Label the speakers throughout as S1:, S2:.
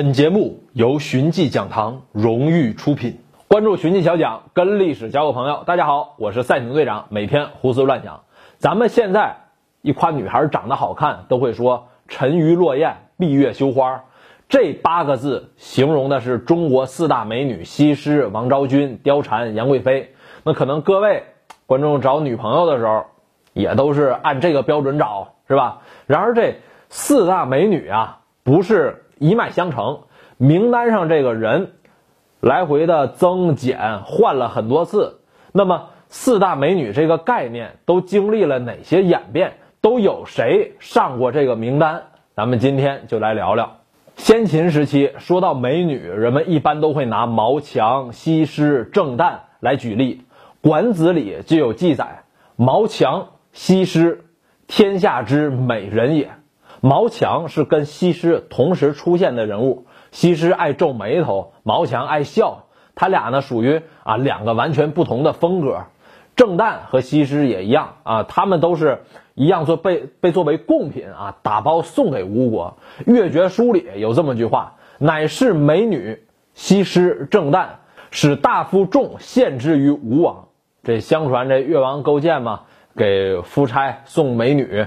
S1: 本节目由寻迹讲堂荣誉出品。关注寻迹小讲，跟历史交个朋友。大家好，我是赛艇队长，每天胡思乱想。咱们现在一夸女孩长得好看，都会说“沉鱼落雁，闭月羞花”。这八个字形容的是中国四大美女：西施、王昭君、貂蝉、杨贵妃。那可能各位观众找女朋友的时候，也都是按这个标准找，是吧？然而这四大美女啊，不是。一脉相承，名单上这个人来回的增减换了很多次。那么四大美女这个概念都经历了哪些演变？都有谁上过这个名单？咱们今天就来聊聊。先秦时期说到美女，人们一般都会拿毛强、西施、郑旦来举例。《管子》里就有记载：毛强、西施，天下之美人也。毛强是跟西施同时出现的人物，西施爱皱眉头，毛强爱笑，他俩呢属于啊两个完全不同的风格。郑旦和西施也一样啊，他们都是一样做被被作为贡品啊打包送给吴国。《越绝书》里有这么句话：“乃是美女西施郑旦，使大夫众献之于吴王。”这相传这越王勾践嘛，给夫差送美女。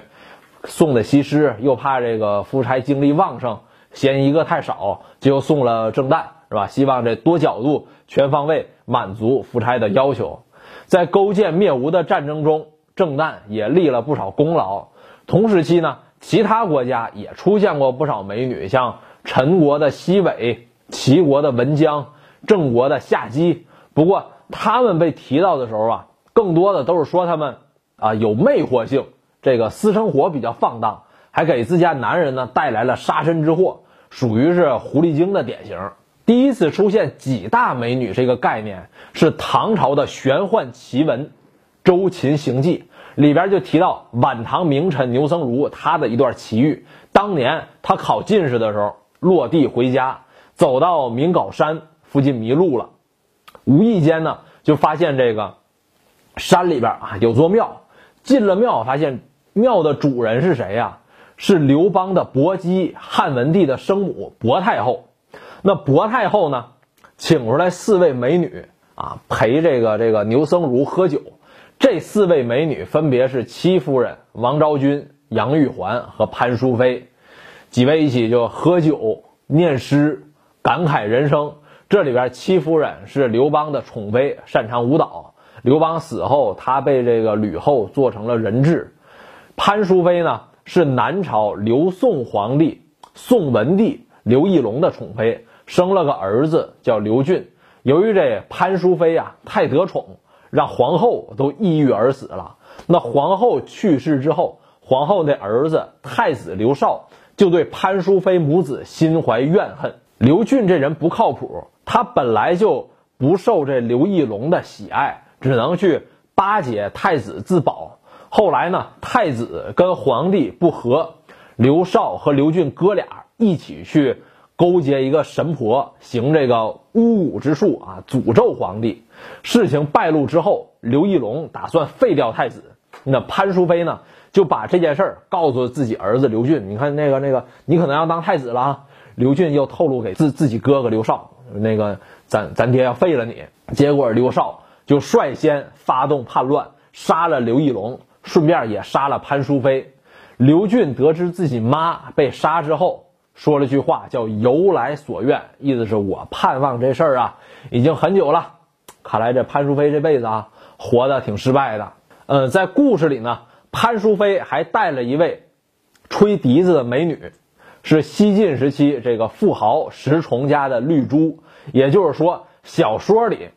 S1: 送的西施，又怕这个夫差精力旺盛，嫌一个太少，就送了郑旦，是吧？希望这多角度、全方位满足夫差的要求。在勾践灭吴的战争中，郑旦也立了不少功劳。同时期呢，其他国家也出现过不少美女，像陈国的西韦、齐国的文姜、郑国的夏姬。不过他们被提到的时候啊，更多的都是说他们啊有魅惑性。这个私生活比较放荡，还给自家男人呢带来了杀身之祸，属于是狐狸精的典型。第一次出现几大美女这个概念，是唐朝的玄幻奇闻《周秦行记》里边就提到晚唐名臣牛僧孺他的一段奇遇。当年他考进士的时候，落地回家，走到明皋山附近迷路了，无意间呢就发现这个山里边啊有座庙，进了庙发现。庙的主人是谁呀？是刘邦的伯姬，汉文帝的生母薄太后。那薄太后呢，请出来四位美女啊，陪这个这个牛僧孺喝酒。这四位美女分别是戚夫人、王昭君、杨玉环和潘淑妃。几位一起就喝酒、念诗、感慨人生。这里边戚夫人是刘邦的宠妃，擅长舞蹈。刘邦死后，她被这个吕后做成了人质。潘淑妃呢，是南朝刘宋皇帝宋文帝刘义隆的宠妃，生了个儿子叫刘俊。由于这潘淑妃啊太得宠，让皇后都抑郁而死了。那皇后去世之后，皇后的儿子太子刘绍就对潘淑妃母子心怀怨恨。刘俊这人不靠谱，他本来就不受这刘义隆的喜爱，只能去巴结太子自保。后来呢，太子跟皇帝不和，刘绍和刘俊哥俩一起去勾结一个神婆，行这个巫蛊之术啊，诅咒皇帝。事情败露之后，刘义隆打算废掉太子。那潘淑妃呢，就把这件事儿告诉自己儿子刘俊。你看那个那个，你可能要当太子了啊。刘俊又透露给自自己哥哥刘绍，那个咱咱爹要废了你。结果刘绍就率先发动叛乱，杀了刘义隆。顺便也杀了潘淑妃。刘俊得知自己妈被杀之后，说了句话，叫“由来所愿”，意思是我盼望这事儿啊，已经很久了。看来这潘淑妃这辈子啊，活的挺失败的。嗯，在故事里呢，潘淑妃还带了一位吹笛子的美女，是西晋时期这个富豪石崇家的绿珠。也就是说，小说里。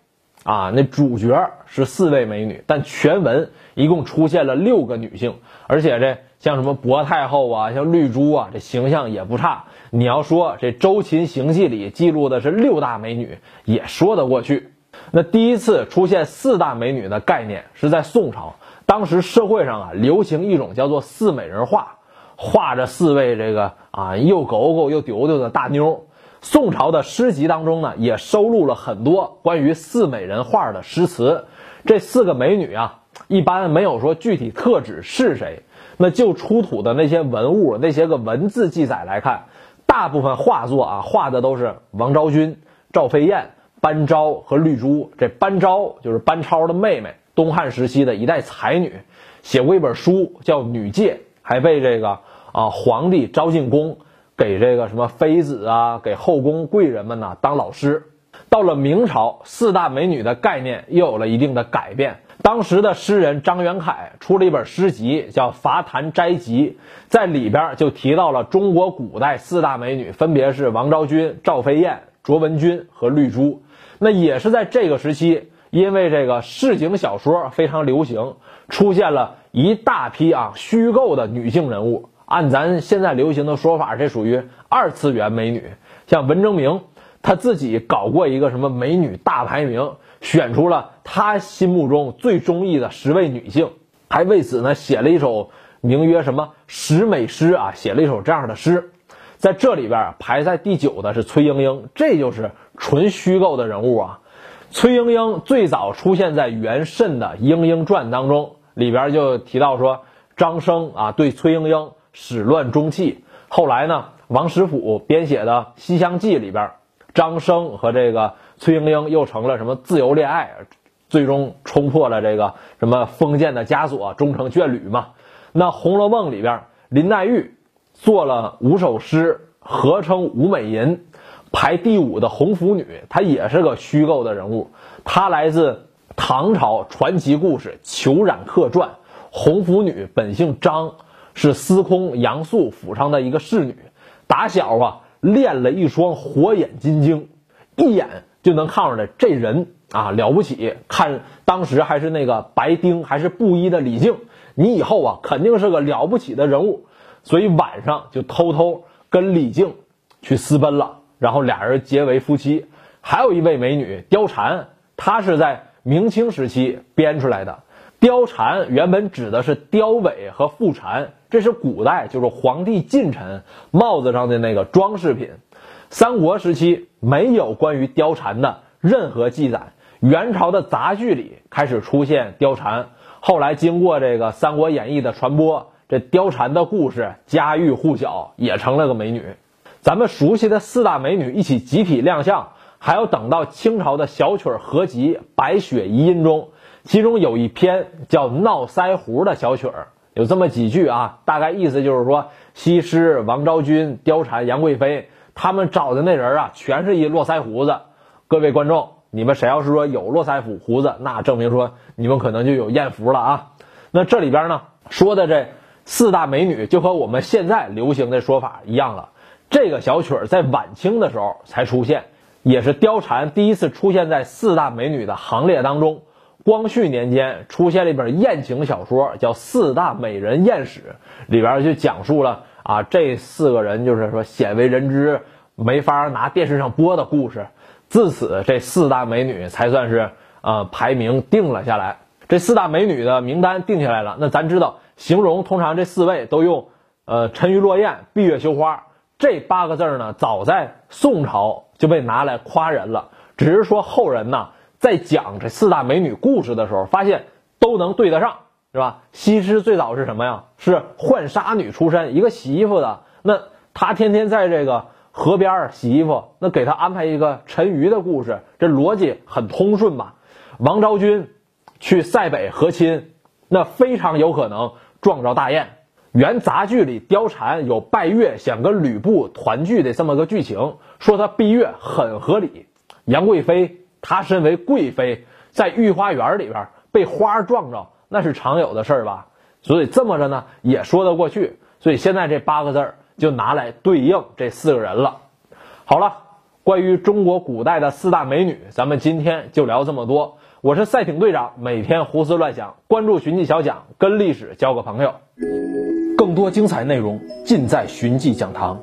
S1: 啊，那主角是四位美女，但全文一共出现了六个女性，而且这像什么薄太后啊，像绿珠啊，这形象也不差。你要说这《周秦行记》里记录的是六大美女，也说得过去。那第一次出现四大美女的概念是在宋朝，当时社会上啊流行一种叫做四美人画，画着四位这个啊又狗狗又丢丢的大妞。宋朝的诗集当中呢，也收录了很多关于四美人画的诗词。这四个美女啊，一般没有说具体特指是谁。那就出土的那些文物、那些个文字记载来看，大部分画作啊，画的都是王昭君、赵飞燕、班昭和绿珠。这班昭就是班超的妹妹，东汉时期的一代才女，写过一本书叫《女诫》，还被这个啊皇帝招进宫，给这个什么妃子啊，给后宫贵人们呢当老师。到了明朝，四大美女的概念又有了一定的改变。当时的诗人张元凯出了一本诗集，叫《伐坛斋集》，在里边就提到了中国古代四大美女，分别是王昭君、赵飞燕、卓文君和绿珠。那也是在这个时期，因为这个市井小说非常流行，出现了一大批啊虚构的女性人物。按咱现在流行的说法，这属于二次元美女。像文征明，他自己搞过一个什么美女大排名。选出了他心目中最中意的十位女性，还为此呢写了一首名曰什么十美诗啊，写了一首这样的诗。在这里边排在第九的是崔莺莺，这就是纯虚构的人物啊。崔莺莺最早出现在元慎的《莺莺传》当中，里边就提到说张生啊对崔莺莺始乱终弃。后来呢，王实甫编写的《西厢记》里边，张生和这个。崔莺莺又成了什么自由恋爱，最终冲破了这个什么封建的枷锁，终成眷侣嘛？那《红楼梦》里边，林黛玉做了五首诗，合称《五美吟》，排第五的红拂女，她也是个虚构的人物。她来自唐朝传奇故事《裘染客传》，红拂女本姓张，是司空杨素府上的一个侍女，打小啊练了一双火眼金睛，一眼。就能看出来这人啊了不起。看当时还是那个白丁还是布衣的李靖，你以后啊肯定是个了不起的人物。所以晚上就偷偷跟李靖去私奔了，然后俩人结为夫妻。还有一位美女貂蝉，她是在明清时期编出来的。貂蝉原本指的是貂尾和富蝉，这是古代就是皇帝近臣帽子上的那个装饰品。三国时期没有关于貂蝉的任何记载，元朝的杂剧里开始出现貂蝉，后来经过这个《三国演义》的传播，这貂蝉的故事家喻户晓，也成了个美女。咱们熟悉的四大美女一起集体亮相，还要等到清朝的小曲合集《白雪遗音》中，其中有一篇叫《闹腮胡》的小曲儿，有这么几句啊，大概意思就是说，西施、王昭君、貂蝉、杨贵妃。他们找的那人啊，全是一络腮胡子。各位观众，你们谁要是说有络腮胡胡子，那证明说你们可能就有艳福了啊。那这里边呢说的这四大美女，就和我们现在流行的说法一样了。这个小曲儿在晚清的时候才出现，也是貂蝉第一次出现在四大美女的行列当中。光绪年间出现了一本艳情小说，叫《四大美人艳史》，里边就讲述了。啊，这四个人就是说鲜为人知、没法拿电视上播的故事。自此，这四大美女才算是呃排名定了下来。这四大美女的名单定下来了，那咱知道形容通常这四位都用呃沉鱼落雁、闭月羞花这八个字呢，早在宋朝就被拿来夸人了。只是说后人呢在讲这四大美女故事的时候，发现都能对得上。是吧？西施最早是什么呀？是浣纱女出身，一个洗衣服的。那她天天在这个河边洗衣服，那给她安排一个沉鱼的故事，这逻辑很通顺吧？王昭君去塞北和亲，那非常有可能撞着大雁。原杂剧里，貂蝉有拜月想跟吕布团聚的这么个剧情，说她闭月很合理。杨贵妃她身为贵妃，在御花园里边被花撞着。那是常有的事儿吧，所以这么着呢也说得过去。所以现在这八个字儿就拿来对应这四个人了。好了，关于中国古代的四大美女，咱们今天就聊这么多。我是赛艇队长，每天胡思乱想，关注寻迹小讲，跟历史交个朋友。更多精彩内容尽在寻迹讲堂。